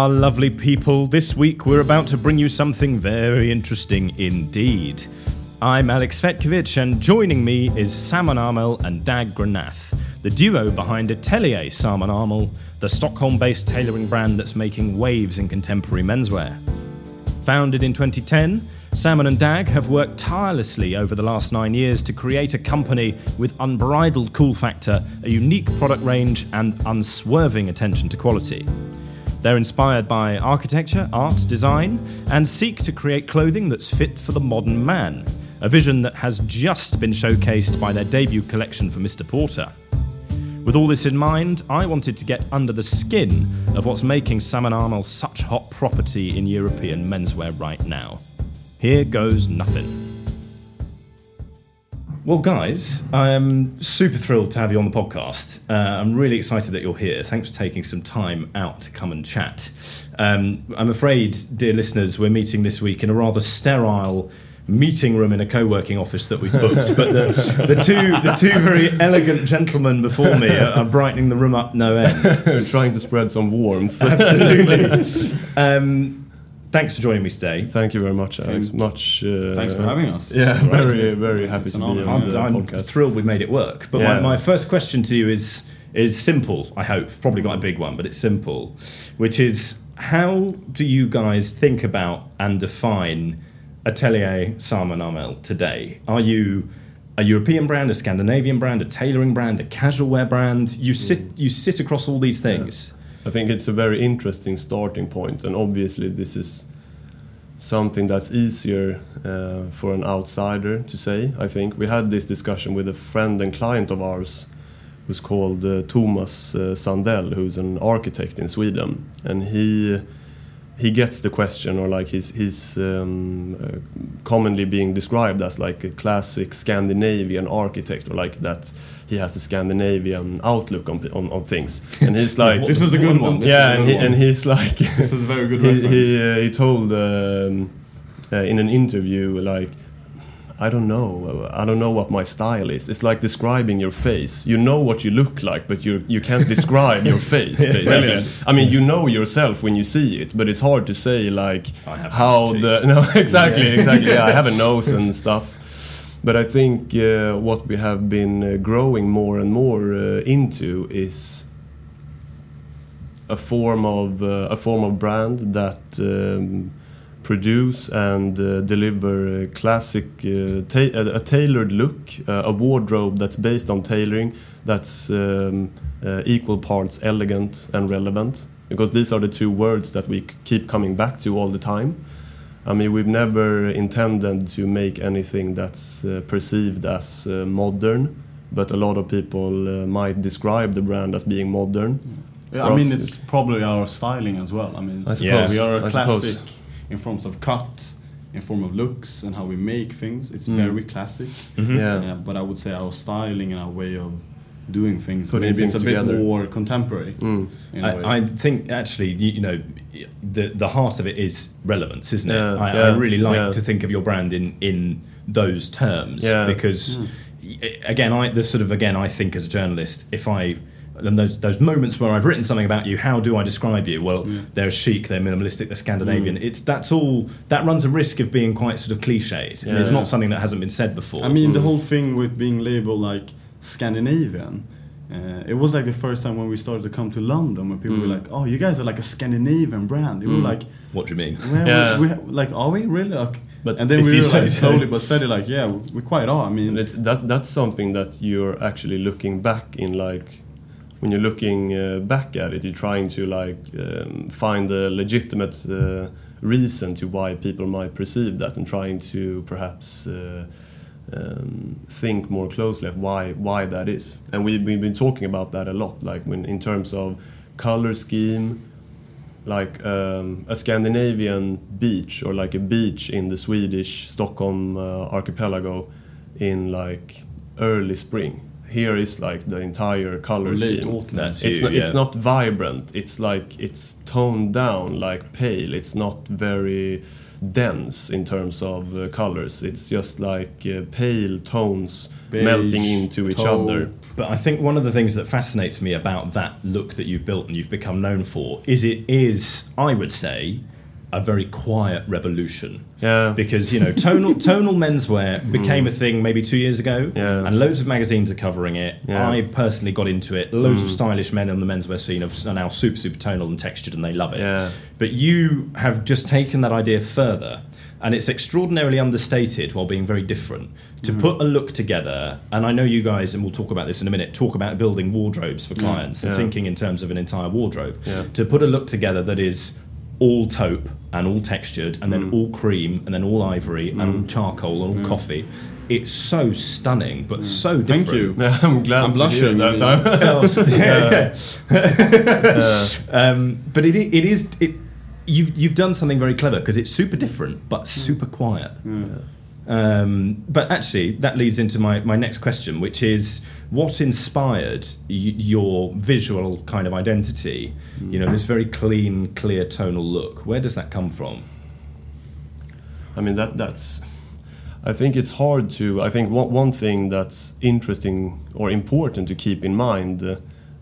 Ah, lovely people, this week we're about to bring you something very interesting indeed. I'm Alex Vetkovich, and joining me is Saman Amel and Dag Granath, the duo behind Atelier Saman Amel, the Stockholm based tailoring brand that's making waves in contemporary menswear. Founded in 2010, Saman and Dag have worked tirelessly over the last nine years to create a company with unbridled cool factor, a unique product range, and unswerving attention to quality. They're inspired by architecture, art, design, and seek to create clothing that's fit for the modern man, a vision that has just been showcased by their debut collection for Mr. Porter. With all this in mind, I wanted to get under the skin of what's making Saman Amel such hot property in European menswear right now. Here goes nothing. Well, guys, I'm super thrilled to have you on the podcast. Uh, I'm really excited that you're here. Thanks for taking some time out to come and chat. Um, I'm afraid, dear listeners, we're meeting this week in a rather sterile meeting room in a co-working office that we've booked. but the, the two the two very elegant gentlemen before me are, are brightening the room up no end. Trying to spread some warmth. Absolutely. Um, thanks for joining me today. Thank you very much, Alex. Thank- much. Uh, Thanks for having us. Yeah, Right. very, very happy It's to be honour. on I'm, the I'm podcast. thrilled we made it work. But Yeah. my, my first question to you is is simple. I hope probably got a big one, but it's simple, which is how do you guys think about and define Atelier Saman Amel today? Are you a European brand, a Scandinavian brand, a tailoring brand, a casual wear brand? You sit you sit across all these things. I think it's a very interesting starting point, and obviously this is something that's easier uh, for an outsider to say. I think we had this discussion with a friend and client of ours, who's called uh, Thomas uh, Sandell, who's an architect in Sweden, and he he gets the question, or like he's he's um, uh, commonly being described as like a classic Scandinavian architect, or like that he has a Scandinavian outlook on on, on things, and he's like This is a good one. This yeah, and, he, and he's like This is a very good he, he, uh, he told um, uh, in an interview like I don't know. I don't know what my style is. It's like describing your face. You know what you look like but you you can't describe your face basically. Brilliant. I mean you know yourself when you see it but it's hard to say like how the no exactly exactly. Yeah I have a nose and stuff. But I think uh, what we have been uh, growing more and more uh, into is a form of uh, a form of brand that um, produce and uh, deliver a classic uh, ta- a, tailored look, uh, a wardrobe that's based on tailoring that's um, uh, equal parts elegant and relevant because these are the two words that we keep coming back to all the time. I mean, we've never intended to make anything that's uh, perceived as modern, but a lot of people might describe the brand as being modern. Yeah, For I mean, us, it's probably our styling as well. I mean, I Yeah. suppose. we are a I suppose. Classic in forms of cut, in form of looks, and how we make things. It's Mm. very classic. Mhm. Yeah. Yeah, but I would say our styling and our way of doing things Putting means things it's a bit more contemporary. Mm. in a way. I, I think actually, you, you know, the the heart of it is relevance, isn't it? Yeah, I, I yeah, really like yeah. to think of your brand in in those terms Yeah. because, y- again, I the sort of again I think as a journalist, if I and those those moments where I've written something about you, how do I describe you? Well, they're chic, they're minimalistic, they're Scandinavian. Mm. It's that's all that runs a risk of being quite sort of cliched. Yeah. it's not something that hasn't been said before. I mean, the Mm. whole thing with being labeled like Scandinavian. Uh, it was like the first time when we started to come to London, when people were Mm. like, "Oh, you guys are like a Scandinavian brand." You Mm. were like, what do you mean? Where Yeah. we, we, like, are we really? Like, But and then we you realized say slowly but steady, like, yeah, we quite are. I mean, And that that's something that you're actually looking back in like when you're looking uh, back at it, you're trying to like um, find a legitimate uh, reason to why people might perceive that, and trying to perhaps uh, um, think more closely why why that is. And we've, we've been talking about that a lot, like when in terms of color scheme, like um, a Scandinavian beach or like a beach in the Swedish Stockholm uh, archipelago in like early spring. Here is like the entire color scheme. That's It's you, not, it's not vibrant. It's like it's toned down, like pale. It's not very dense in terms of uh, colors. It's just like uh, pale tones Beige, melting into each taupe. other. But I think one of the things that fascinates me about that look that you've built and you've become known for is it is, I would say, a very quiet revolution. Yeah. Because you know, tonal tonal menswear hmm. became a thing maybe two years ago, Yeah. and loads of magazines are covering it. Yeah. I personally got into it. Loads of hmm. stylish men on the menswear scene are now super super tonal and textured, and they love it. Yeah. But you have just taken that idea further, and it's extraordinarily understated while being very different. To hmm. put a look together, and I know you guys, and we'll talk about this in a minute, talk about building wardrobes for clients and Yeah. thinking in terms of an entire wardrobe. Yeah. To put a look together that is all taupe and all textured, and then mm. all cream, and then all ivory, and all mm. charcoal, and all mm. coffee. It's so stunning, but so different. Thank you. Yeah, I'm glad I'm blushing, that. yeah. yeah, yeah. um, but it, it is it. You've you've done something very clever because it's super different but super quiet. Um, but actually, that leads into my, my next question, which is what inspired y- your visual kind of identity? You know, this very clean, clear tonal look. Where does that come from? I mean that that's. I think it's hard to. I think one one thing that's interesting or important to keep in mind uh,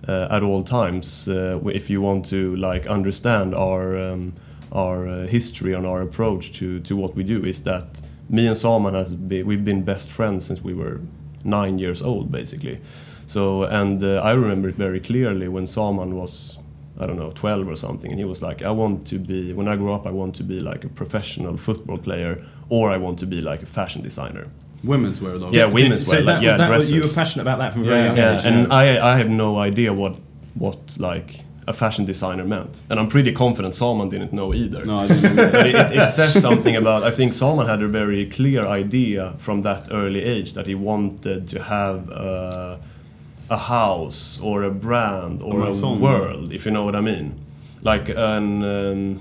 uh, at all times, uh, if you want to like understand our um, our uh, history and our approach to to what we do, is that me and Saman has been, we've been best friends since we were nine years old, basically. So and uh, I remember it very clearly when Saman was I don't know, 12 or something. And he was like, I want to be, when I grow up, I want to be like a professional football player or I want to be like a fashion designer. Women's wear though. Yeah, women's so wear, that, like, yeah, that, dresses. You were passionate about that from a very young Yeah, age. and I, I have no idea what, what like a fashion designer meant. And I'm pretty confident Saman didn't know either. No, I didn't. but it, it, it says something about, I think Saman had a very clear idea from that early age that he wanted to have a, a house or a brand or a world, if you know what I mean. Like an, um,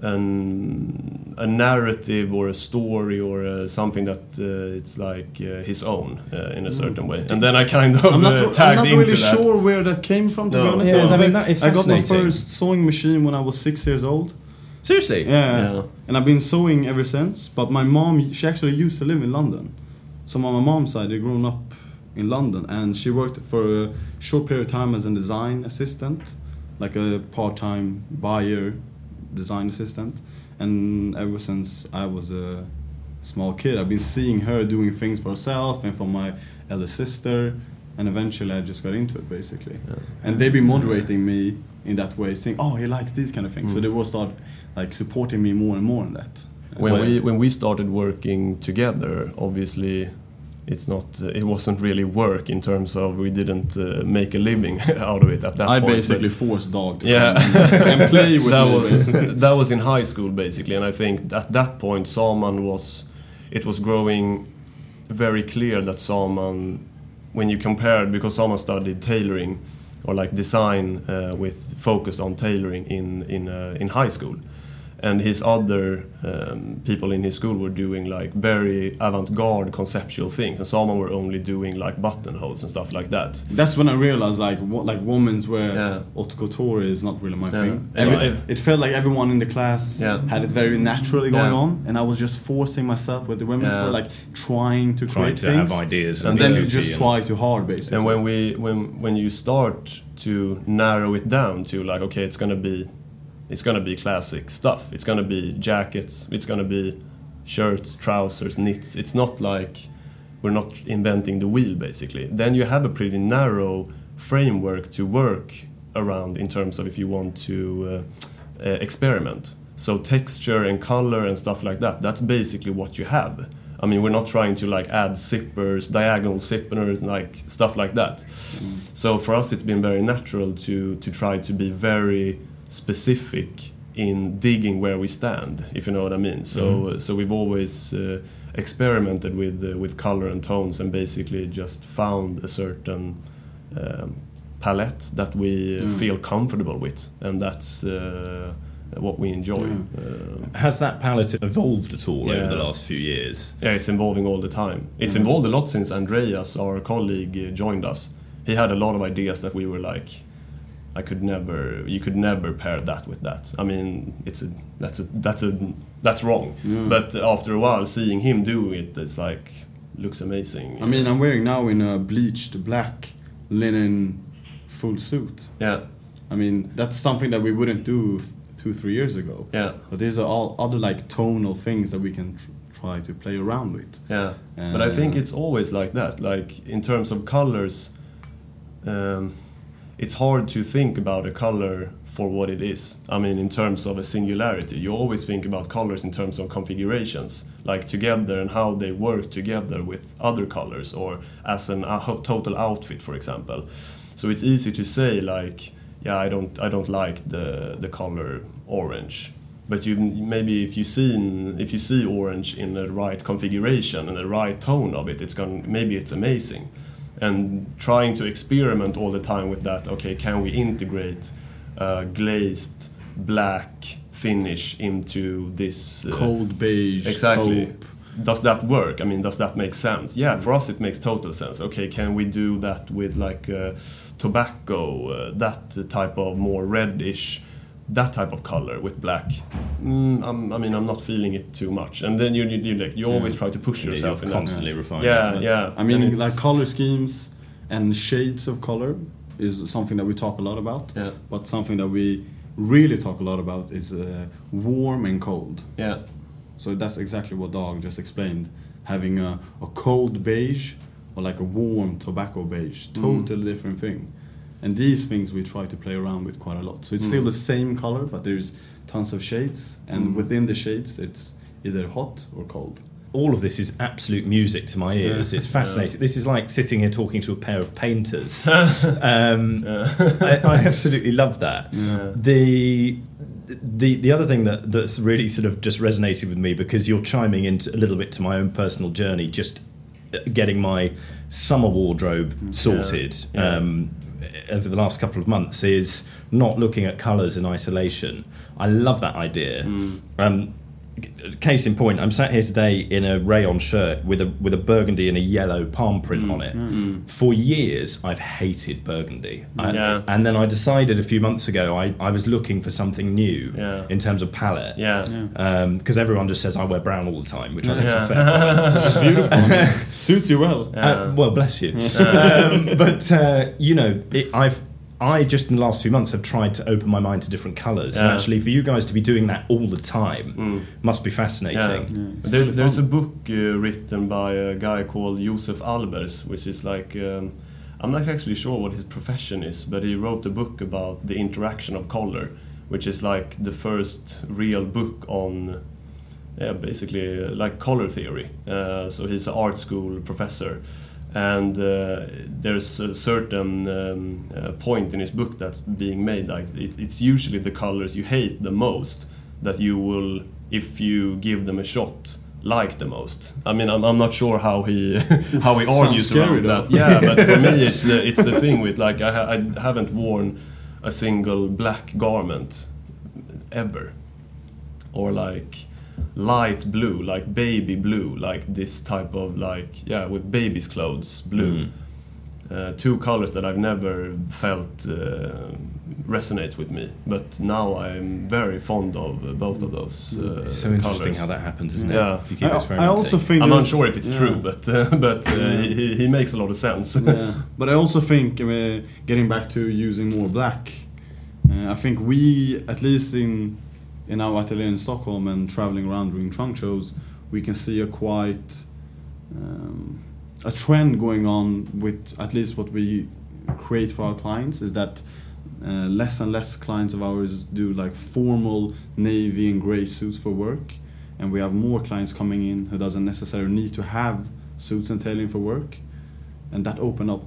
an a narrative or a story or uh, something that uh, it's like uh, his own uh, in a certain way. And then I kind of I'm not, uh, I'm tagged not into really that. sure where that came from. To No. be honest, Yeah, I, I mean, very- that is I got my first sewing machine when I was six years old. Seriously? Yeah. Yeah. and I've been sewing ever since. But my mom, she actually used to live in London, so on my mom's side, they grown up in London, and she worked for a short period of time as a design assistant, like a part-time buyer design assistant. And ever since I was a small kid, I've been seeing her doing things for herself and for my elder sister, and eventually I just got into it basically. And they've been moderating me in that way, saying, "Oh, he likes these kind of things," so Mm. they will start like supporting me more and more in that. when we when we started working together, obviously, it's not uh, it wasn't really work in terms of we didn't uh, make a living out of it at that I point. basically but- forced Dag to yeah, come and play with that me. was that was in high school basically, and I think at that point Saman was it was growing very clear that Saman, when you compared because Saman studied tailoring or like design uh, with focus on tailoring in in uh, in high school. And his other um, people in his school were doing like very avant-garde conceptual things, and Saman were only doing like buttonholes and stuff like that. That's when I realized like what like women's wear Yeah. haute couture is not really my Yeah. thing. Every- I- it felt like everyone in the class Yeah. had it very naturally going Yeah. on, and I was just forcing myself with the women's Yeah. wear, like trying to Trying create to things. have ideas. and be then you just and- try too hard, basically. And when we when when you start to narrow it down to like okay, it's gonna be it's gonna be classic stuff. It's gonna be jackets. It's gonna be shirts, trousers, knits. It's not like we're not inventing the wheel basically. Then you have a pretty narrow framework to work around in terms of if you want to uh, uh, experiment. So texture and color and stuff like that. That's basically what you have. I mean, we're not trying to like add zippers, diagonal zippers, like stuff like that. So for us, it's been very natural to to try to be very specific in digging where we stand, if you know what I mean. So so we've always uh, experimented with uh, with color and tones, and basically just found a certain um, palette that we Mm. feel comfortable with, and that's. Uh, what we enjoy. Yeah. Uh, Has that palette evolved at all over the last few years? yeah, it's evolving all the time. It's Mm. evolved a lot since Andreas, our colleague, uh, joined us. He had a lot of ideas that we were like, I could never, you could never pair that with that. I mean, it's a, that's a, that's a, that's wrong. Yeah. But after a while, seeing him do it, it's like, looks amazing. I mean, I'm wearing now in a bleached black linen full suit. yeah, I mean, that's something that we wouldn't do two, three years ago. yeah, But these are all other like tonal things that we can tr- try to play around with. yeah. but I think it's always like that. Like in terms of colors, um, it's hard to think about a color for what it is. I mean, in terms of a singularity, you always think about colors in terms of configurations, like together and how they work together with other colors, or as an total outfit, for example. So it's easy to say like, yeah, I don't, I don't like the the color orange. But you maybe if you see if you see orange in the right configuration and the right tone of it, it's gonna maybe it's amazing and trying to experiment all the time with that. Okay, can we integrate uh, glazed black finish into this uh, Cold beige, Exactly. taupe. Does that work? I mean, does that make sense? Yeah, for us it makes total sense. Okay, can we do that with like uh, tobacco, uh, that type of more reddish, that type of color with black? Mm, I'm, I mean, I'm not feeling it too much. And then you, you, you like you always try to push You're yourself in that. constantly refining. Yeah, yeah. I mean, like color schemes and shades of color is something that we talk a lot about. Yeah. But something that we really talk a lot about is uh, warm and cold. Yeah, So that's exactly what Dag just explained. Having a, a cold beige or like a warm tobacco beige, Mm. totally different thing. And these things we try to play around with quite a lot. So it's still Mm. the same color, but there's tons of shades, and Mm. within the shades, it's either hot or cold. all of this is absolute music to my ears. Yeah. It's fascinating. This is like sitting here talking to a pair of painters. um, I, I absolutely love that. Yeah. The the the other thing that that's really sort of just resonated with me because you're chiming into a little bit to my own personal journey, just uh, getting my summer wardrobe sorted. Yeah. Um, over the last couple of months is not looking at colours in isolation. I love that idea. Um, c- case in point, I'm sat here today in a rayon shirt with a with a burgundy and a yellow palm print on it. For years, I've hated burgundy, I- Yeah. and then I decided a few months ago I, I was looking for something new Yeah. in terms of palette. yeah. Because everyone just says I wear brown all the time, which I think Yeah. is a fair. It's beautiful. Suits you well. Uh, well, bless you. um, but uh, you know, it, I've I just in the last few months have tried to open my mind to different colours, and actually, for you guys to be doing that all the time must be Yeah. fascinating. There's really there's a book uh, written by a guy called Josef Albers, which is like um, I'm not actually sure what his profession is, but he wrote a book about the interaction of color, which is like the first real book on yeah basically uh, like color theory. Uh, so he's an art school professor. And uh, there's a certain um, uh, point in his book that's being made. Like it, it's usually the colors you hate the most that you will, if you give them a shot, like the most. I mean, I'm, I'm not sure how he how he argues around though. that. Yeah, but for me, it's the it's the thing with like I, ha- I haven't worn a single black garment ever, or like light blue, like baby blue, like this type of like yeah with baby's clothes blue. Uh, two colors that I've never felt uh, resonates with me, but now I'm very fond of uh, both of those uh, so interesting colors. how that happens, isn't Yeah. it? If you keep I, I, also think I'm there's- unsure if it's yeah. true, but uh, but uh, Yeah. he, he makes a lot of sense. yeah. But I also think, I mean, getting back to using more black, uh, I think we, at least in in our atelier in Stockholm and traveling around doing trunk shows, we can see a quite um, a trend going on with at least what we create for our clients is that uh, less and less clients of ours do like formal navy and gray suits for work. And we have more clients coming in who doesn't necessarily need to have suits and tailoring for work. And that open up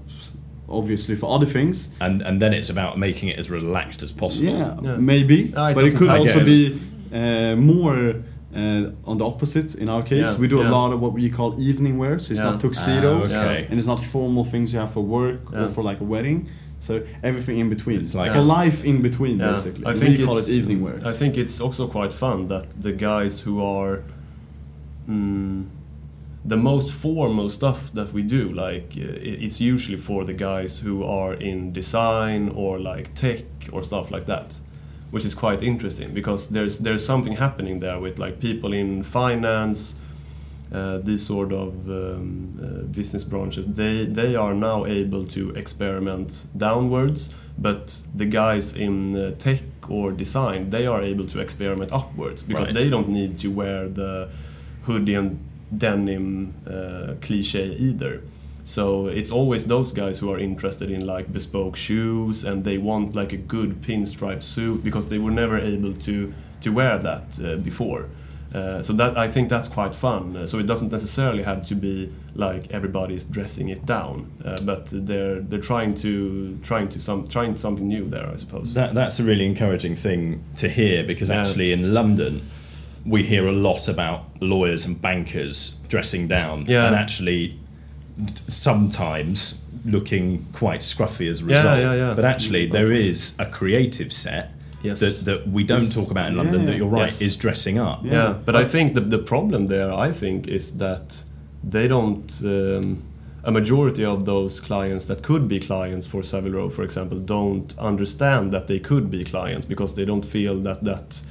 obviously for other things and and then it's about making it as relaxed as possible. yeah, Yeah. maybe it but it could also Yes. be uh, more uh, on the opposite in our case Yeah, we do a lot of what we call evening wear so it's Yeah. not tuxedos Ah, okay. and it's not formal things you have for work Yeah. or for like a wedding so everything in between It's like- for Yes. life in between Yeah. basically I we think call it it's- evening wear I think it's also quite fun that the guys who are mm, the most formal stuff that we do, like uh, it's usually for the guys who are in design or like tech or stuff like that, which is quite interesting because there's there's something happening there with like people in finance, uh, these sort of um, uh, business branches. They they are now able to experiment downwards, but the guys in uh, tech or design they are able to experiment upwards because Right. they don't need to wear the hoodie and denim uh, cliche either. So it's always those guys who are interested in like bespoke shoes and they want like a good pinstripe suit because they were never able to to wear that uh, before. Uh, so that I think that's quite fun. Uh, so it doesn't necessarily have to be like everybody's dressing it down, uh, but they're they're trying to trying to some trying something new there, I suppose. That, that's a really encouraging thing to hear because actually in London we hear a lot about lawyers and bankers dressing down Yeah. and actually sometimes looking quite scruffy as a result. yeah, yeah. But actually there is a creative set Yes. that, that we don't It's- talk about in yeah, London that you're right Yes. is dressing up. Yeah. Yeah, but I think the, the problem there, I think, is that they don't. Um, a majority of those clients that could be clients for Savile Row, for example, don't understand that they could be clients because they don't feel that that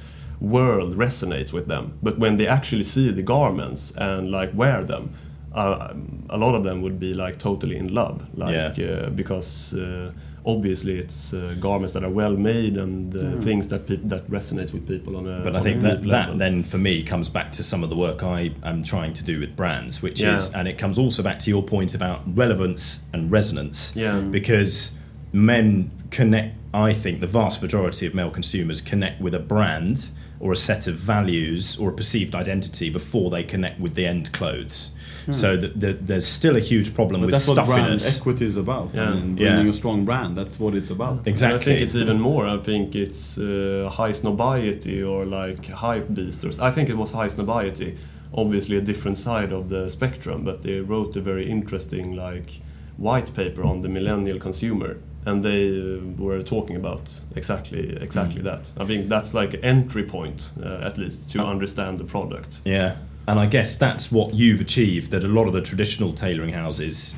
world resonates with them. But when they actually see the garments and like wear them, uh, a lot of them would be like totally in love, like uh, because uh, obviously it's uh, garments that are well made and uh, Yeah. things that peop that resonates with people on a. But I think that, that then for me comes back to some of the work I am trying to do with brands, which Yeah. is, and it comes also back to your point about relevance and resonance. Yeah. Because men connect, I think the vast majority of male consumers connect with a brand or a set of values or a perceived identity before they connect with the end clothes. So that the, there's still a huge problem But with that's what brand equity is about. Yeah. I mean, Yeah. building a strong brand. That's what it's about. Exactly. I think it's even more. I think it's uh, Highsnobiety or like hype beasters. I think it was Highsnobiety. Obviously, a different side of the spectrum, but they wrote a very interesting like white paper on the millennial consumer, and they uh, were talking about exactly exactly Mm. that. I think that's like an entry point, uh, at least, to Oh. understand the product. Yeah, and I guess that's what you've achieved. That a lot of the traditional tailoring houses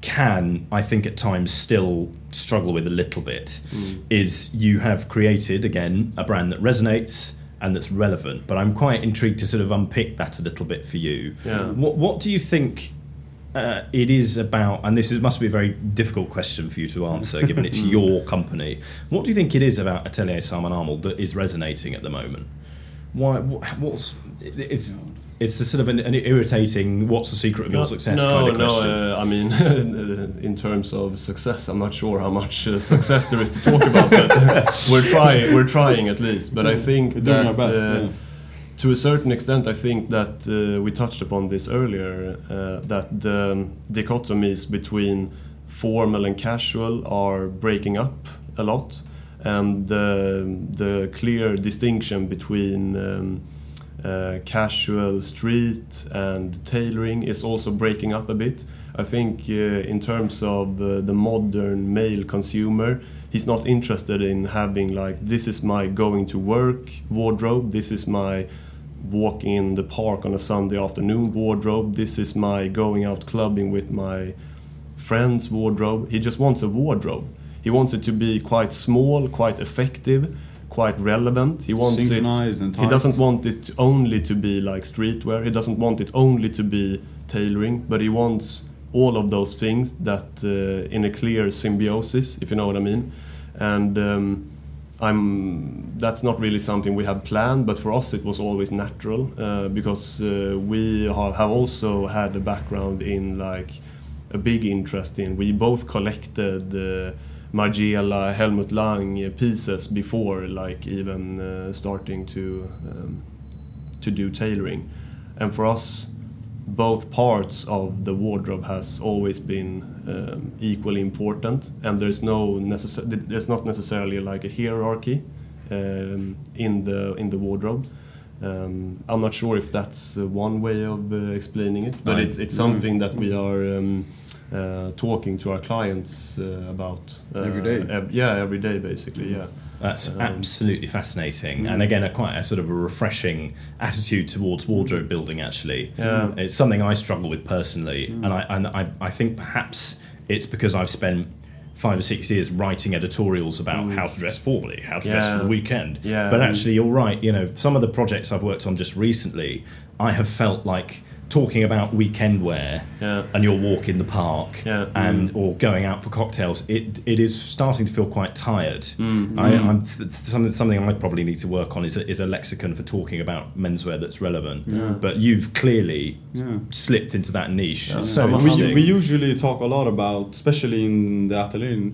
can, I think, at times still struggle with a little bit. Mm. Is you have created again a brand that resonates and that's relevant. But I'm quite intrigued to sort of unpick that a little bit for you. Yeah. What What do you think? Uh, it is about, and this is, must be a very difficult question for you to answer, given it's your company. What do you think it is about Atelier Saman Amel that is resonating at the moment? Why? wh- What's it's it's a sort of an, an irritating. What's the secret of your success no, kind of no. question? Uh, I mean, in terms of success, I'm not sure how much uh, success there is to talk about, but we're trying. We're trying at least. But I think We're doing that our best. uh, yeah. To a certain extent, I think that uh, we touched upon this earlier. Uh, that the dichotomies between formal and casual are breaking up a lot, and the the clear distinction between um, uh, casual street and tailoring is also breaking up a bit. I think uh, in terms of uh, the modern male consumer, he's not interested in having like this is my going to work wardrobe, this is my walking in the park on a Sunday afternoon wardrobe, this is my going out clubbing with my friends wardrobe. He just wants a wardrobe. He wants it to be quite small, quite effective, quite relevant. He wants it. He doesn't want it only to be like streetwear. He doesn't want it only to be tailoring, but he wants all of those things that uh, in a clear symbiosis, if you know what I mean. And um, I'm that's not really something we have planned, but for us it was always natural uh, because uh, we ha- have also had a background in like a big interest in. We both collected uh, Margiela, Helmut Lang pieces before, like even uh, starting to um, to do tailoring, and for us, both parts of the wardrobe has always been um, equally important, and there's no there's not necessarily like a hierarchy um, in the in the wardrobe. Um, I'm not sure if that's uh, one way of uh, explaining it, but it's, it's something that we are um, uh, talking to our clients uh, about uh, Every day. ev- yeah, every day basically. Yeah. That's Um, absolutely fascinating, Mm. and again, a quite a sort of a refreshing attitude towards wardrobe building. Actually, Yeah. it's something I struggle with personally, Mm. and I and I, I think perhaps it's because I've spent five or six years writing editorials about how to dress formally, how to dress Mm. For the weekend. Yeah. But actually, you're right. You know, some of the projects I've worked on just recently, I have felt like talking about weekend wear Yeah. and your walk in the park Yeah. and or going out for cocktails it it is starting to feel quite tired Mm. I, I'm th- something something I probably need to work on is a, is a lexicon for talking about menswear that's relevant but you've clearly Yeah. slipped into that niche It's so I mean, interesting we, we usually talk a lot about, especially in the atelier in,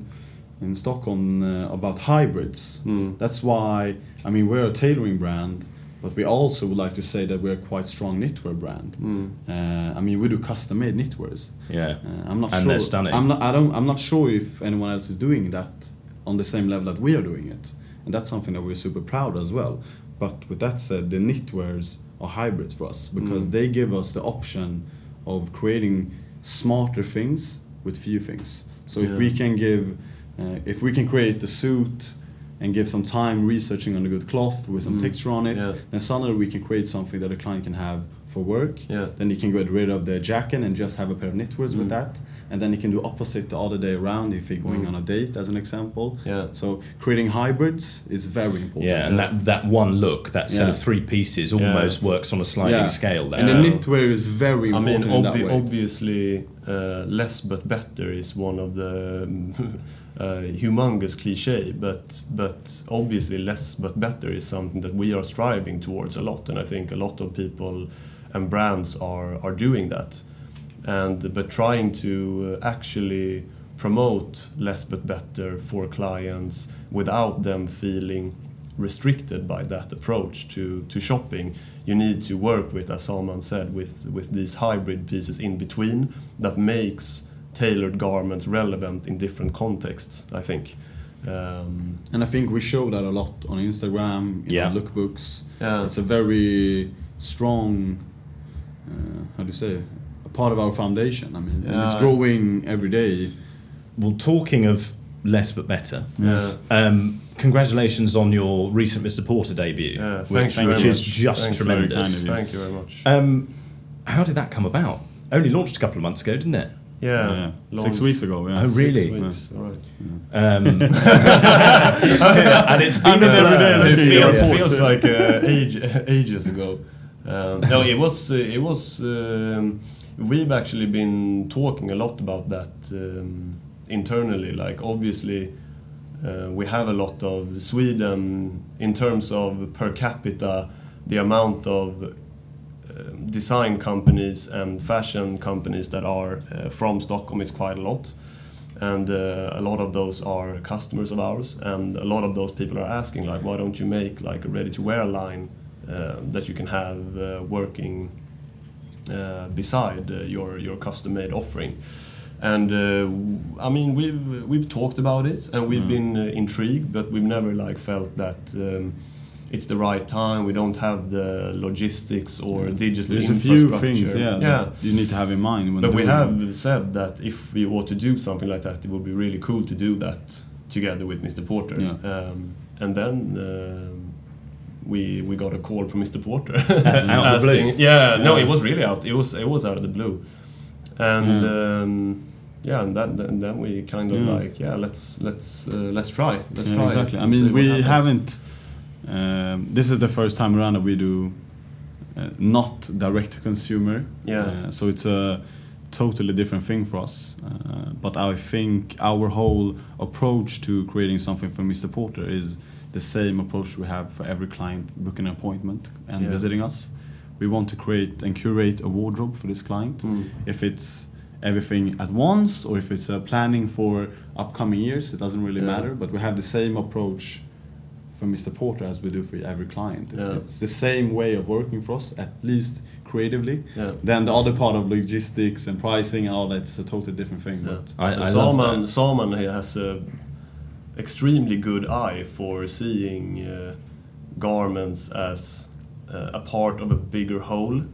in Stockholm, uh, about hybrids. Mm. That's why, I mean, we're a tailoring brand, but we also would like to say that we're quite strong knitwear brand. Mm. Uh, I mean, we do custom-made knitwears. yeah Uh, I'm not And sure. they're stunning. I'm not. I don't. I'm not sure if anyone else is doing that on the same level that we are doing it, and that's something that we're super proud as well. But with that said, the knitwears are hybrids for us because Mm. they give us the option of creating smarter things with few things. So if we can give, uh, if we can create the suit and give some time researching on a good cloth with some Mm. texture on it, Yeah. then suddenly we can create something that a client can have for work. Yeah. Then he can get rid of the jacket and just have a pair of knitwears with Mm. that. And then he can do opposite the other day around if he's going Mm. on a date, as an example. Yeah. So creating hybrids is very important. yeah and that that one look that set Yeah. of three pieces Yeah. almost works on a sliding Yeah. scale there And the knitwear is very I important mean, in that obvi- way. obviously, uh, less but better is one of the uh, humongous cliche, but but obviously, less but better is something that we are striving towards a lot, and I think a lot of people and brands are are doing that, and but trying to actually promote less but better for clients without them feeling restricted by that approach to, to shopping. You need to work with, as Saman said, with, with these hybrid pieces in between that makes tailored garments relevant in different contexts, I think. Um, and I think we show that a lot on Instagram, in Yeah. our lookbooks. Yeah. It's a very strong, uh, how do you say, a part of our foundation. I mean, and it's growing every day. well talking of less but better yeah. um, congratulations on your recent Mr Porter debut Yeah, which, you which very is much. just Thanks, very tremendous kind of you. Thank you very much. Um, how did that come about? Only launched a couple of months ago, didn't it? Yeah. Yeah. Six weeks ago. Yeah. Oh, really? Six weeks, all right. Um, and it's been I'm in a every day blur. it feels, feels like uh, age, ages ago. Um, no, it was. Uh, it was. Um, we've actually been talking a lot about that um, internally. Like, obviously, uh, we have a lot of Sweden in terms of per capita, the amount of design companies and fashion companies that are uh, from Stockholm is quite a lot. And uh, a lot of those are customers of ours, and a lot of those people are asking, like, why don't you make like a ready-to-wear line uh, that you can have working beside your your custom-made offering? And uh, I mean, we've we've talked about it, and we've Mm. been uh, intrigued, but we've never like felt that. Um, it's the right time. We don't have the logistics or digital There's a few infrastructure. things, yeah, yeah. you need to have in mind when But we have said that if we were to do something like that, it would be really cool to do that together with Mr. Porter. Yeah. Um, and then um we we got a call from Mr. Porter Out of the blue? asking. Yeah, no, it was really out. It was it was out of the blue, and Yeah. um, yeah, and that, then then we kind of Yeah. like yeah, let's let's uh, let's try, let's Yeah, try. it exactly. I mean, we happens. haven't. Um, this is the first time around that we do uh, not direct to consumer. Yeah. Uh, so it's a totally different thing for us. Uh, but I think our whole approach to creating something for Mr. Porter is the same approach we have for every client booking an appointment and Yeah. visiting us. We want to create and curate a wardrobe for this client. Mm. If it's everything at once or if it's uh, planning for upcoming years, it doesn't really Yeah. matter. But we have the same approach for Mr. Porter as we do for every client. Yeah. It's the same way of working for us, at least creatively. Yeah. Then the other part of logistics and pricing and all that is a totally different thing. Yeah. But I, I love Saman, that. Saman he has a extremely good eye for seeing uh, garments as uh, a part of a bigger whole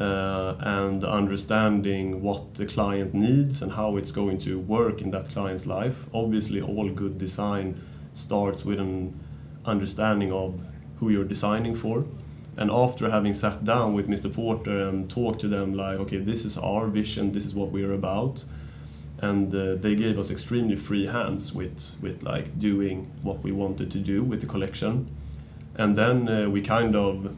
uh, and understanding what the client needs and how it's going to work in that client's life. Obviously, all good design starts with an understanding of who you're designing for. And after having sat down with Mr. Porter and talked to them, like, okay, this is our vision, this is what we're about, and uh, they gave us extremely free hands with with like doing what we wanted to do with the collection, and then uh, we kind of.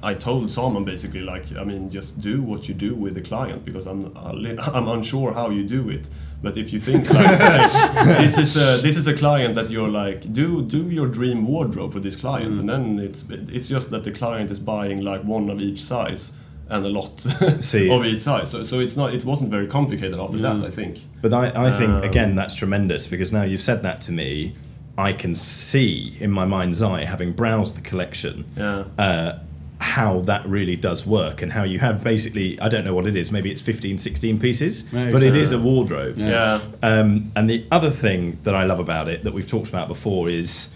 I told Saman basically like I mean just do what you do with the client because I'm I'm unsure how you do it but if you think like, this is a, this is a client that you're like do do your dream wardrobe for this client. Mm. and then it's it's just that the client is buying like one of each size and a lot of each size. So so it's not it wasn't very complicated after Yeah. that I think. But I, I think Um, again that's tremendous because now you've said that to me, I can see in my mind's eye, having browsed the collection, yeah. uh, how that really does work and how you have basically I don't know what it is, maybe it's 15, 16 pieces, Yeah, but it is exactly. a wardrobe. Yeah. yeah Um, and the other thing that I love about it that we've talked about before is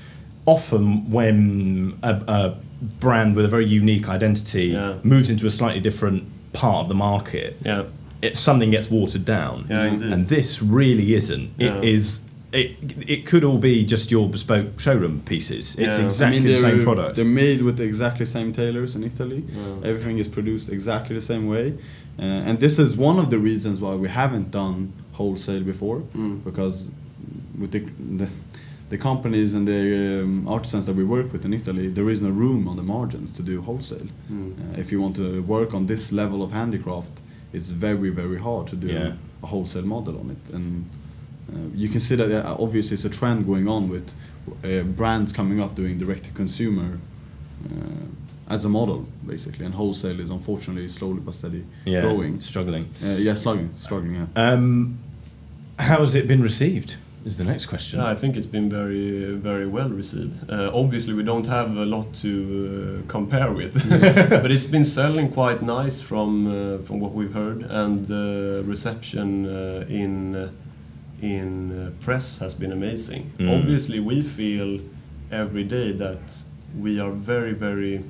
often when a, a brand with a very unique identity Yeah. moves into a slightly different part of the market, yeah it, something gets watered down. Yeah. And this really isn't. Yeah. It is. It, it could all be just your bespoke showroom pieces. It's Yeah. exactly the they're, same product. They're made with exactly the exactly same tailors in Italy. Yeah. Everything is produced exactly the same way, uh, and this is one of the reasons why we haven't done wholesale before, Mm. because with the, the the companies and the um, artisans that we work with in Italy, there is no room on the margins to do wholesale. Mm. Uh, if you want to work on this level of handicraft, it's very very hard to do Yeah. a wholesale model on it, and uh, you can see that uh, obviously it's a trend going on with uh, brands coming up doing direct to consumer uh, as a model basically, and wholesale is unfortunately slowly but steady yeah, growing. struggling. Uh, yeah, struggling, struggling. Yeah. Um, how has it been received? Is the next question. Yeah, I think it's been very, very well received. Uh, obviously, we don't have a lot to uh, compare with, but it's been selling quite nice from uh, from what we've heard, and the reception uh, in uh, in uh, press has been amazing. Mm. Obviously, we feel every day that we are very, very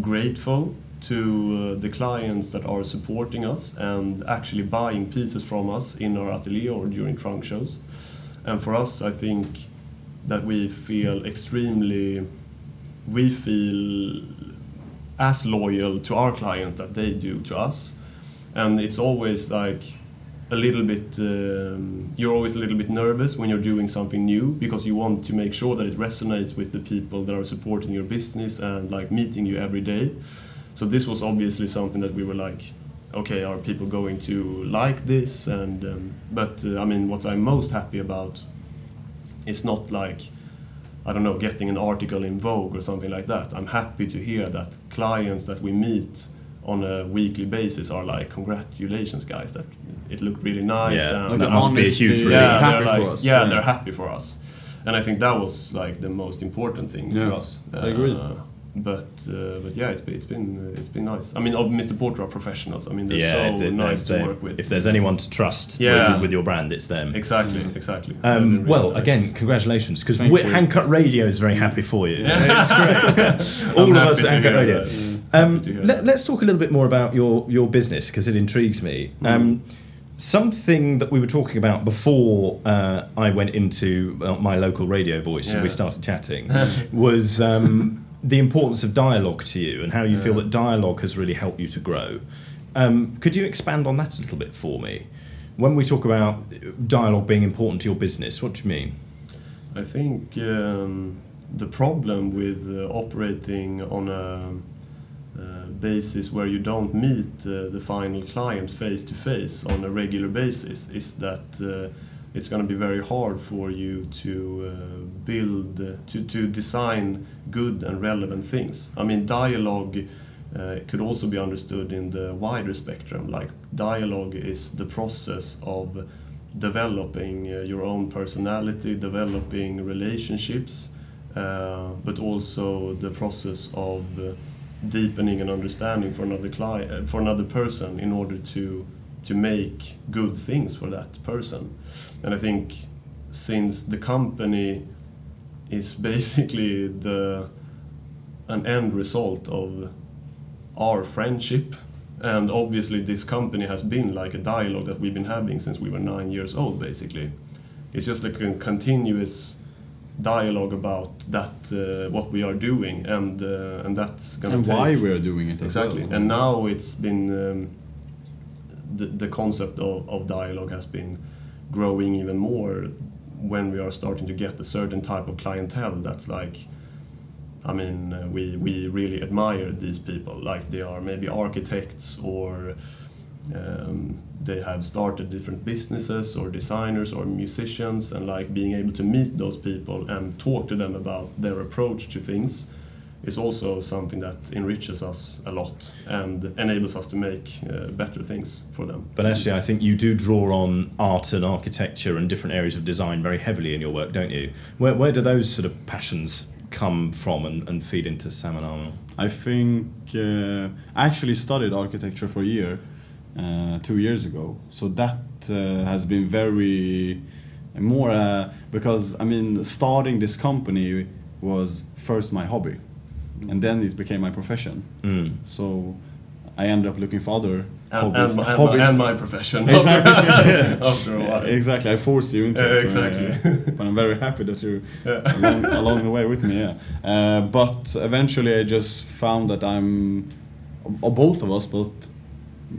grateful to uh, the clients that are supporting us and actually buying pieces from us in our atelier or during trunk shows. And for us, I think that we feel extremely, we feel as loyal to our client that they do to us. And it's always like a little bit, um, you're always a little bit nervous when you're doing something new because you want to make sure that it resonates with the people that are supporting your business and like meeting you every day. So this was obviously something that we were like, okay, are people going to like this? And um, but uh, I mean, what I'm most happy about is not like I don't know, getting an article in Vogue or something like that. I'm happy to hear that clients that we meet on a weekly basis are like, congratulations, guys, that it looked really nice. Yeah, and Like that they're must be a huge relief. yeah, happy they're like, for us. Yeah, they're happy for us, and I think that was like the most important thing Yeah, for us. I agree. But uh, but yeah, it's been it's been uh, it's been nice. I mean, all Mr. Porter are professionals. I mean, they're yeah, so they- they- nice to work with. If there's anyone to trust Yeah. with, with your brand, it's them. exactly, exactly. Um, really well, nice. again, congratulations, because Thank you. Hand Cut Radio is very happy for you. Yeah. All I'm of us to at Hand Cut hear Radio. Um, Happy let, us talk a little bit more about your, your business because it intrigues me. Mm. Um, something that we were talking about before uh, I went into uh, my local radio voice and we started chatting was um, the importance of dialogue to you and how you feel that dialogue has really helped you to grow. Um, could you expand on that a little bit for me? When we talk about dialogue being important to your business, what do you mean? I think um, the problem with uh, operating on a basis where you don't meet uh, the final client face to face on a regular basis is that uh, it's going to be very hard for you to uh, build, uh, to, to design good and relevant things. I mean, dialogue uh, could also be understood in the wider spectrum. Like, dialogue is the process of developing uh, your own personality, developing relationships, uh, but also the process of uh, deepening an understanding for another client, uh, for another person, in order to to make good things for that person. And I think since the company is basically the an end result of our friendship and obviously this company has been like a dialogue that we've been having since we were nine years old basically it's just like a continuous dialogue about that uh, what we are doing and uh, and that's gonna and take why we're doing it as exactly well. and now it's been um, the, the concept of, of dialogue has been growing even more when we are starting to get a certain type of clientele that's like I mean, uh, we, we really admire these people. Like they are maybe architects or um, they have started different businesses or designers or musicians, and like being able to meet those people and talk to them about their approach to things is also something that enriches us a lot and enables us to make uh, better things for them. But actually, I think you do draw on art and architecture and different areas of design very heavily in your work, don't you? Where, where do those sort of passions come from and, and feed into Saman Amel? I think uh, I actually studied architecture for a year uh, two years ago. So that uh, has been very more uh, because I mean starting this company was first my hobby, and then it became my profession. Mm. So I ended up looking for other And, hobbies. and, hobbies. and my profession Exactly. after a while. Exactly, I forced you into it. so, exactly. uh, but I'm very happy that you're along, along the way with me. Yeah. Uh, but eventually, I just found that I'm, or both of us, but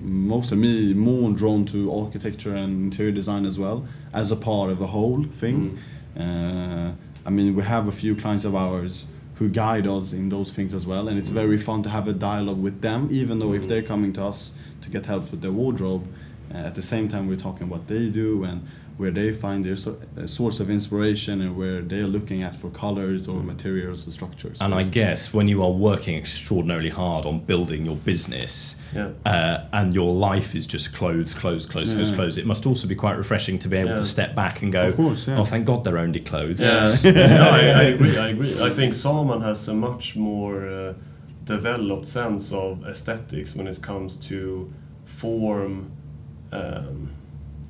mostly me, more drawn to architecture and interior design as well as a part of a whole thing. Uh, I mean, we have a few clients of ours who guide us in those things as well, and it's very fun to have a dialogue with them, even though if they're coming to us to get help with their wardrobe, uh, at the same time we're talking what they do and where they find their so, uh, source of inspiration and where they're looking at for colors or materials or structures. And I guess when you are working extraordinarily hard on building your business Yeah. uh, and your life is just clothes, clothes, clothes, clothes, Yeah. clothes, it must also be quite refreshing to be able Yeah. to step back and go, Of course, yeah. oh, thank God they're only clothes. Yeah, no, I, I agree. I agree. I think Saman has a much more uh, developed sense of aesthetics when it comes to form um,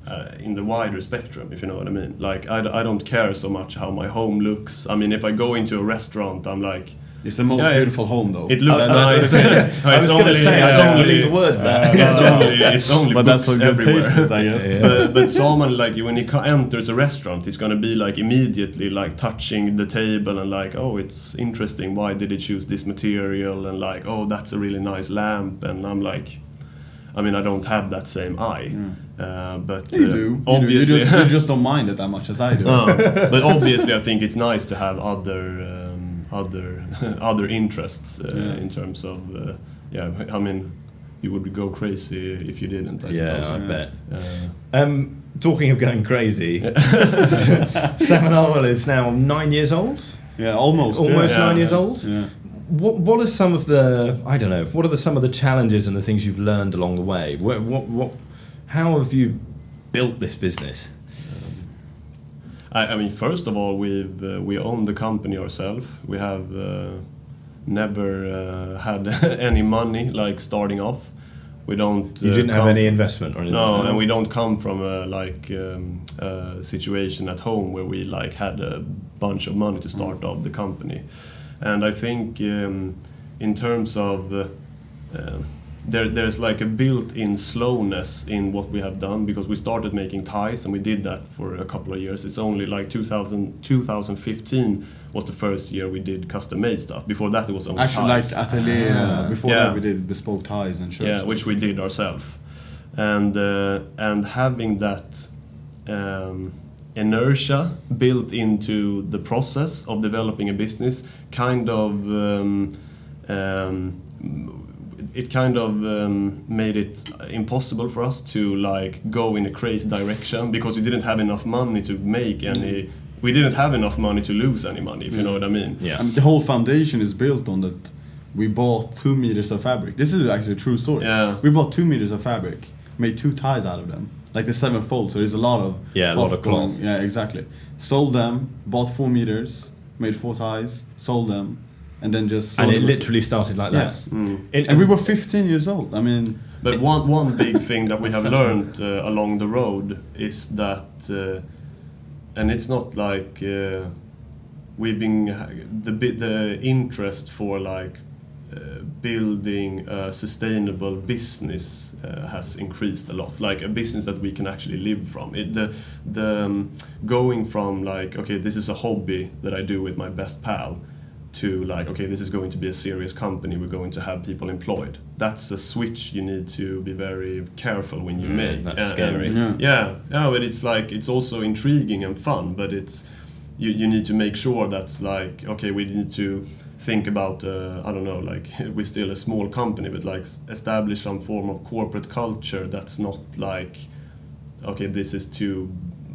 uh, in the wider spectrum, if you know what I mean. Like, I, d- I don't care so much how my home looks. I mean, if I go into a restaurant, I'm like, It's the most Yeah, beautiful home though. it looks I was- nice. I was gonna only- say, I it's don't only- believe a word there. It's only, it's only but books that's what good everywhere. taste I guess. Yeah. but, but someone like when he enters a restaurant, he's gonna be like immediately like touching the table and like, oh, it's interesting. Why did he choose this material? And like, oh, that's a really nice lamp. And I'm like, I mean, I don't have that same eye, uh, but You uh, do. You, do. obviously. You, just, you just don't mind it that much as I do. Uh, but obviously, I think it's nice to have other um, other other interests uh, Yeah. in terms of uh, yeah. I mean, you would go crazy if you didn't. I Yeah, I suppose. bet. Uh, Um, talking of going crazy, Saman Amel is now nine years old. Yeah, almost. Almost yeah. nine Yeah, years old. Yeah. What What are some of the I don't know. What are the some of the challenges and the things you've learned along the way? What What, what How have you built this business? I, I mean, first of all, we've uh, we own the company ourselves. We have uh, never uh, had any money like starting off. We don't. You uh, didn't have any investment or anything. No, and we don't come from a like um, a situation at home where we like had a bunch of money to start off the company, and I think um, in terms of uh, uh, there there's like a built-in slowness in what we have done because we started making ties and we did that for a couple of years. It's only like 2000, 2015 was the first year we did custom-made stuff. Before that, it was only Actually, ties. like atelier. Ah. uh, before Yeah. that, we did bespoke ties and shirts. Yeah, which we did ourselves, and uh, and having that um, inertia built into the process of developing a business, kind of. Um, um, it kind of um, made it impossible for us to like go in a crazy direction because we didn't have enough money to make any. We didn't have enough money to lose any money, if you know what I mean. Yeah. I mean, the whole foundation is built on that. We bought two meters of fabric. This is actually a true story. Yeah. We bought two meters of fabric, made two ties out of them, like the seven fold. So there's a lot of Yeah, a lot of going- cloth. Yeah, exactly. Sold them, bought four meters, made four ties, sold them, and then just. and it was- literally started like that. Yes. Mm. In- And we were 15 years old. I mean, But one one big thing that we have learned uh, along the road is that, uh, and it's not like uh, we've been the the interest for like uh, building a sustainable business uh, has increased a lot. Like a business that we can actually live from. It, the the um, going from like okay, this is a hobby that I do with my best pal, to like okay, this is going to be a serious company. We're going to have people employed. That's a switch you need to be very careful when you Mm, make. that's And- scary. and- yeah, yeah, but it's like it's also intriguing and fun, but it's you, you need to make sure that's like okay, we need to think about uh, I don't know, like we're still a small company, but like establish some form of corporate culture that's not like okay, this is two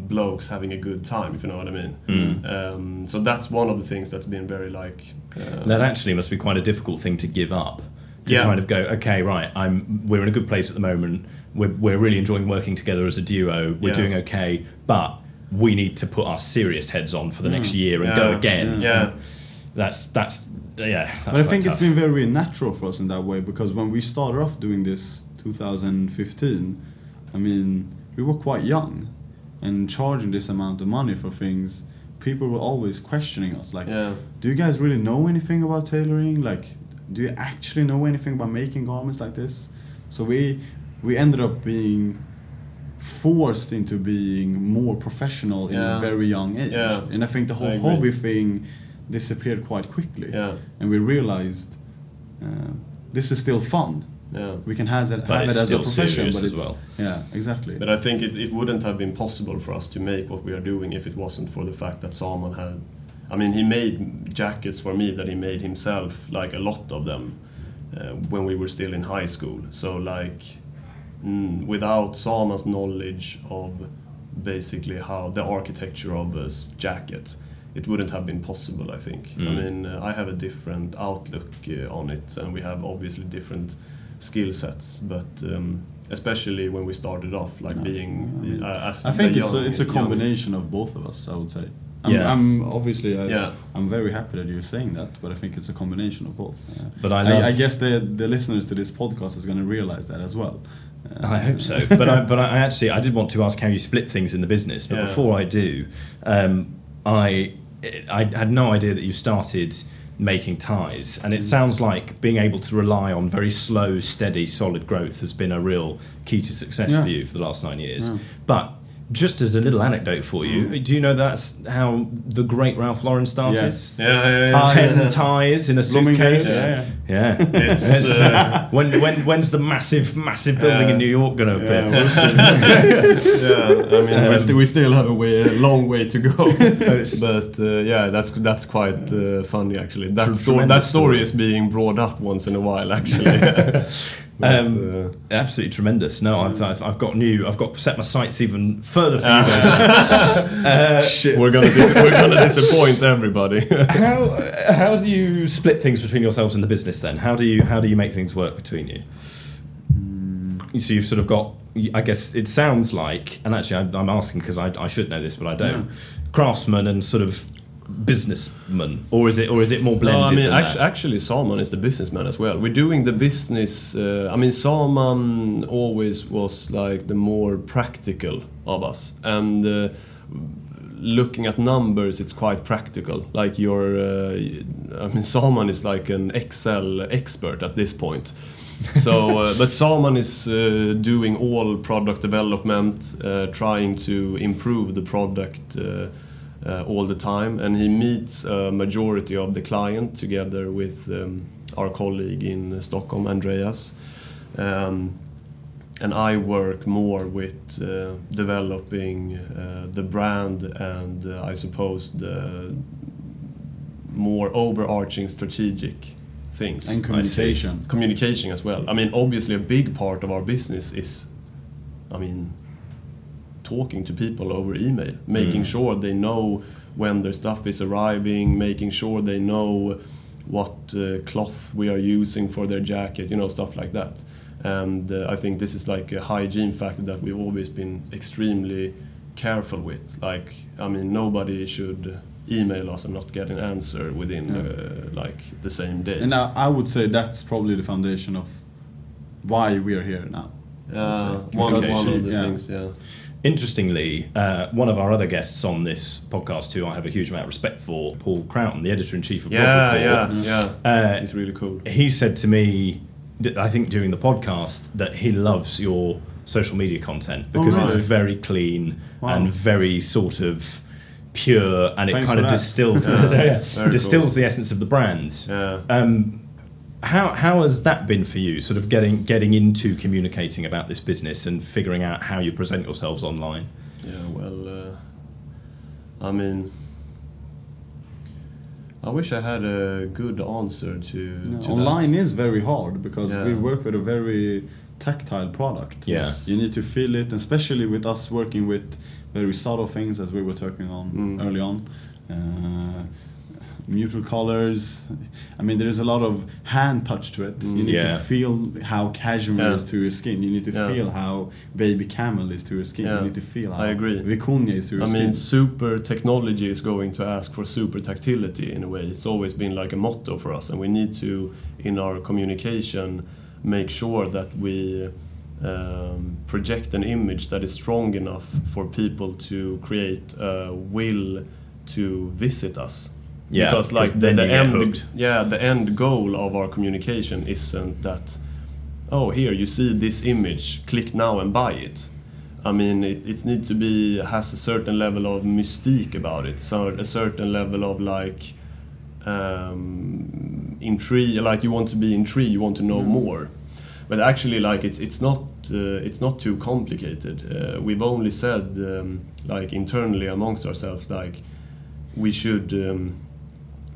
blokes having a good time, if you know what I mean. Mm. Um, so that's one of the things that's been very like. Uh, That actually must be quite a difficult thing to give up. To Yeah. kind of go, okay, right, I'm we're in a good place at the moment. We're, we're really enjoying working together as a duo. We're Yeah. doing okay, but we need to put our serious heads on for the next year and go Yeah. again. Yeah. That's that's yeah. That's but I think tough. it's been very natural for us in that way because when we started off doing this 2015, I mean, we were quite young and charging this amount of money for things. People were always questioning us, like, Yeah. "Do you guys really know anything about tailoring? Like, do you actually know anything about making garments like this?" So we we ended up being forced into being more professional in a very young age, Yeah. and I think the whole hobby thing disappeared quite quickly Yeah. and we realized uh, this is still fun. Yeah. We can have it, have it as a profession, but as it's well. yeah, exactly. But I think it, it wouldn't have been possible for us to make what we are doing if it wasn't for the fact that Saman had. I mean, he made jackets for me that he made himself, like a lot of them, uh, when we were still in high school. So, like, mm, without Saman's knowledge of basically how the architecture of a jacket, it wouldn't have been possible, I think. I Mm. mean, uh, I have a different outlook uh, on it, and we have obviously different skill sets, but um, especially when we started off, like Yeah. being Yeah. uh, as I think the it's a, it's a young- combination of both of us. I would say. I'm, Yeah. I'm obviously I, Yeah. I'm very happy that you're saying that, but I think it's a combination of both. Uh, But I love- I, guess the the listeners to this podcast is going to realize that as well. Uh, I hope so. But I, but I actually, I did want to ask how you split things in the business. But Yeah. before I do, um, I I had no idea that you started making ties, and Mm. it sounds like being able to rely on very slow, steady, solid growth has been a real key to success Yeah. for you for the last nine years. Yeah. But just as a little anecdote for you, Mm. do you know that's how the great Ralph Lauren started? Yes. Yeah, yeah, yeah. Ties. Ten ties in a suitcase. yeah, Yeah. It's, It's, uh, uh, when, when, when's the massive, massive building Yeah. in New York going to appear? Yeah, we'll see. yeah, I mean, we, st- we still have a way, a long way to go. but uh, yeah, that's that's quite uh, funny actually. That Tr- story, that story story. is being brought up once in a while actually. But, Um, uh, Absolutely tremendous. No, I've, I've, I've got new. I've got set my sights even further for you guys. uh, Shit. we're gonna dis- we're gonna disappoint everybody. how how do you split things between yourselves and the business? Then how do you how do you make things work between you? So you've sort of got. I guess it sounds like, and actually I'm, I'm asking because I, I should know this, but I don't. Yeah. Craftsman and sort of businessman, or is it or is it more blended? No, I mean that? actually Saman is the businessman as well. We're doing the business. Uh, I mean Saman always was like the more practical of us, and uh, looking at numbers, it's quite practical. Like your, uh, I mean Saman is like an Excel expert at this point. so, uh, but Saman is uh, doing all product development, uh, trying to improve the product uh, all the time, and he meets a majority of the client together with um, our colleague in Stockholm, Andreas. Um, and I work more with uh, developing uh, the brand and uh, I suppose the more overarching strategic things and communication. communication as well. I mean, obviously, a big part of our business is, I mean, talking to people over email, making Mm. sure they know when their stuff is arriving, making sure they know what uh, cloth we are using for their jacket, you know, stuff like that. And uh, I think this is like a hygiene factor that we've always been extremely careful with. Like, I mean, nobody should email us and not get an answer within Yeah. uh, like the same day. And I, I would say that's probably the foundation of why we are here now. Uh, one, one of the yeah. things, yeah. Interestingly, uh, one of our other guests on this podcast, who I have a huge amount of respect for, Paul Croughton, the editor in chief of Yeah, Robb Report, yeah, yeah. Uh, it's really cool. he said to me, I think during the podcast, that he loves your social media content because Oh, it's very clean Wow. and very sort of pure, and it kind of that. distills Yeah, so, yeah, distills cool. the essence of the brand. Yeah. Um, how how has that been for you? Sort of getting getting into communicating about this business and figuring out how you present yourselves online. Yeah, well, uh, I mean, I wish I had a good answer to, Yeah, to online that. is very hard because we work with a very tactile product. Yes. You need to feel it, especially with us working with very subtle things as we were talking on Mm. early on. Uh, neutral colors. I mean, there is a lot of hand touch to it. Mm. You need Yeah. to feel how cashmere Yeah. is to your skin. You need to Yeah. feel how baby camel is to your skin. You need to feel how I agree. vicuña is to your I skin. mean, super technology is going to ask for super tactility in a way. It's always been like a motto for us, and we need to, in our communication, make sure that we um, project an image that is strong enough for people to create a will to visit us. Yeah, because like 'cause the, the end, yeah, the end goal of our communication isn't that. Oh, here you see this image. Click now and buy it. I mean, it, it needs to be has a certain level of mystique about it. So a certain level of like um, intrigue. Like you want to be intrigued. You want to know more. But actually, like it's it's not uh, it's not too complicated. Uh, we've only said um, like internally amongst ourselves like we should. Um,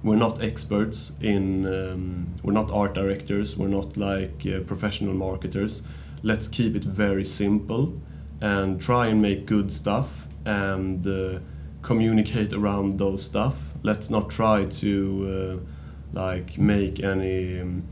we're not experts in. Um, we're not art directors. We're not like uh, professional marketers. Let's keep it very simple and try and make good stuff and uh, communicate around those stuff. Let's not try to uh, like make any. Um,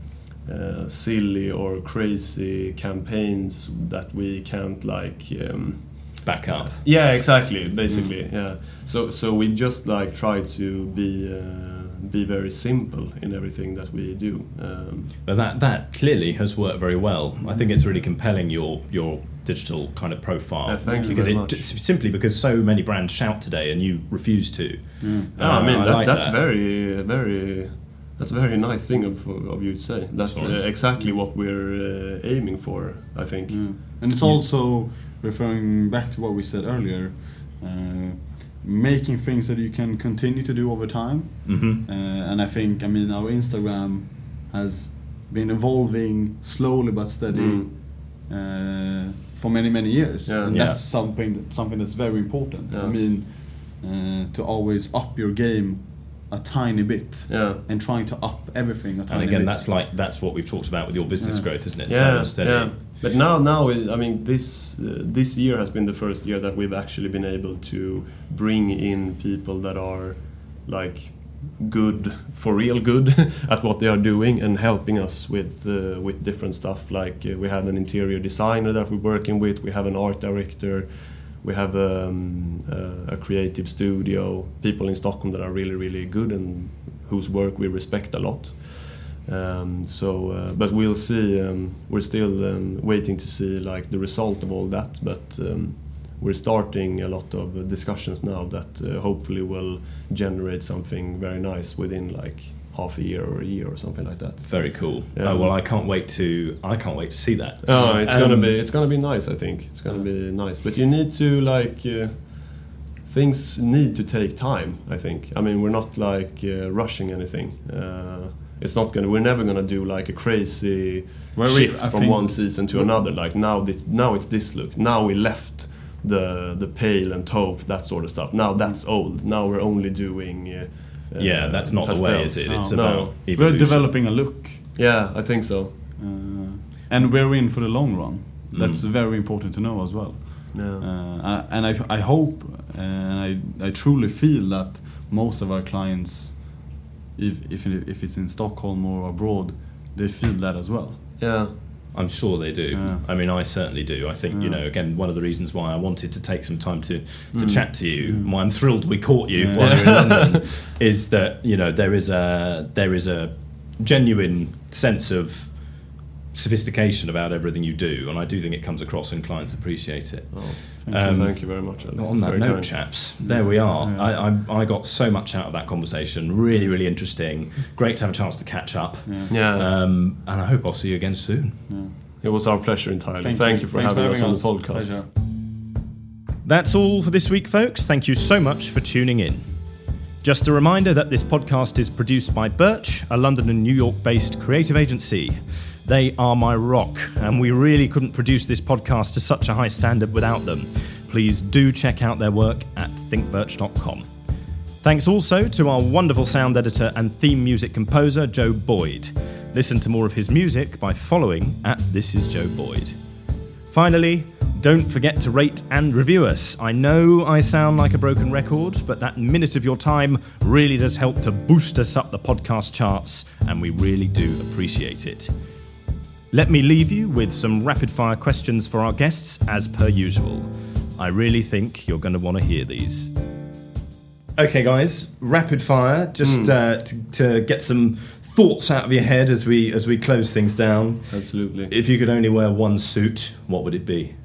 uh, silly or crazy campaigns that we can't like um, Back up. yeah exactly basically yeah so so we just like try to be uh, be very simple in everything that we do um, But that that clearly has worked very well. I think it's really compelling your your digital kind of profile. Yeah, thank you because very it, much. simply because so many brands shout today and you refuse to. yeah, I mean Uh, that, like that's that. very very that's a very nice thing of, of you to say that's uh, exactly what we're uh, aiming for I think Yeah. And it's also referring back to what we said earlier, uh, making things that you can continue to do over time. hmm Uh, and I think, I mean, our Instagram has been evolving slowly but steady Mm. uh, for many, many years. Yeah. And Yeah. that's something that, something that's very important. Yeah. I mean, uh, to always up your game a tiny bit yeah and trying to up everything a tiny And again, bit. that's like that's what we've talked about with your business Yeah. growth, isn't it? yeah, Slow and steady. yeah. But now, now I mean, this uh, this year has been the first year that we've actually been able to bring in people that are like good for real good at what they are doing and helping us with uh, with different stuff. Like uh, we have an interior designer that we're working with. We have an art director. We have um, uh, a creative studio. People in Stockholm that are really really good and whose work we respect a lot. Um, so, uh, but we'll see. Um, we're still um, waiting to see like the result of all that. But um, we're starting a lot of discussions now that uh, hopefully will generate something very nice within like half a year or a year or something like that. Very cool. Yeah. Oh, well, I can't wait to I can't wait to see that. Oh, it's gonna Um, be it's gonna be nice. I think it's gonna be nice. But you need to like. Uh, Things need to take time. I think. I mean, we're not like uh, rushing anything. Uh, it's not gonna. We're never gonna do like a crazy Well, shift I from one season to another. Like now, this now it's this look. Now we left the the pale and taupe that sort of stuff. Now that's old. Now we're only doing. Yeah, that's not the way, is it? It's No. about We're developing a look. Yeah, I think so. Uh, and we're in for the long run. That's Mm. very important to know as well. Yeah. Uh, and I, I hope and I, I truly feel that most of our clients, if, if, if it's in Stockholm or abroad, they feel that as well. yeah. I'm sure they do. Yeah. I mean, I certainly do. I think you know. Again, one of the reasons why I wanted to take some time to to Mm. chat to you, why I'm thrilled we caught you Yeah. while you're in London, is that you know there is a there is a genuine sense of sophistication about everything you do, and I do think it comes across and clients appreciate it. Oh, Thank Um, thank you very much. Alex. on It's that note, kind. chaps, there we are. Yeah. I, I, I got so much out of that conversation. Really, really interesting. Great to have a chance to catch up. Yeah. Yeah, Um, and I hope I'll see you again soon. Yeah. it was our pleasure entirely. Thank, you for Thanks having us on the podcast. Pleasure. That's all for this week, folks. Thank you so much for tuning in. Just a reminder that this podcast is produced by Birch, a London and New York based creative agency. They are my rock, and we really couldn't produce this podcast to such a high standard without them. Please do check out their work at thinkbirch.com. Thanks also to our wonderful sound editor and theme music composer, Joe Boyd. Listen to more of his music by following at This Is Joe Boyd. Finally, don't forget to rate and review us. I know I sound like a broken record, but that minute of your time really does help to boost us up the podcast charts, and we really do appreciate it. Let me leave you with some rapid fire questions for our guests, as per usual. I really think you're going to want to hear these. Okay, guys, rapid fire, just uh, to, to get some thoughts out of your head as we as we close things down. Absolutely. If you could only wear one suit, what would it be?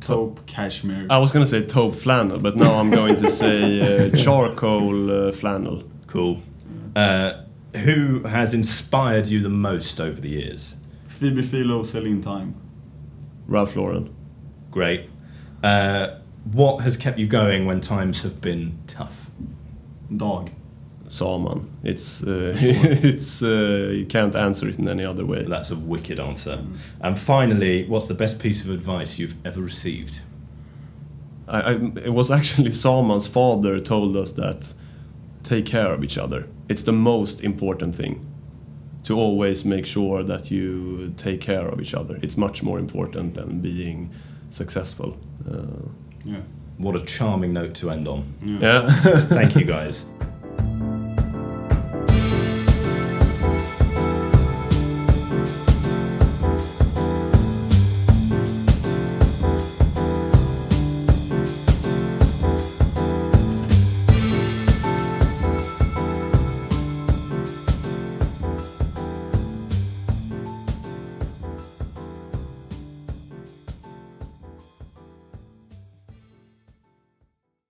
Taupe cashmere. I was going to say taupe flannel, but now I'm going to say uh, charcoal uh, flannel. Cool. Uh, who has inspired you the most over the years? Phoebe Philo, Celine Time. Ralph Lauren. Great. Uh, what has kept you going when times have been tough? Dag. Saman. It's uh, it's uh, you can't answer it in any other way. That's a wicked answer. And finally, what's the best piece of advice you've ever received? I, I, it was actually Saman's father told us that take care of each other. It's the most important thing. To always make sure that you take care of each other. It's much more important than being successful. Uh, Yeah. What a charming note to end on. Yeah. yeah. Thank you, guys.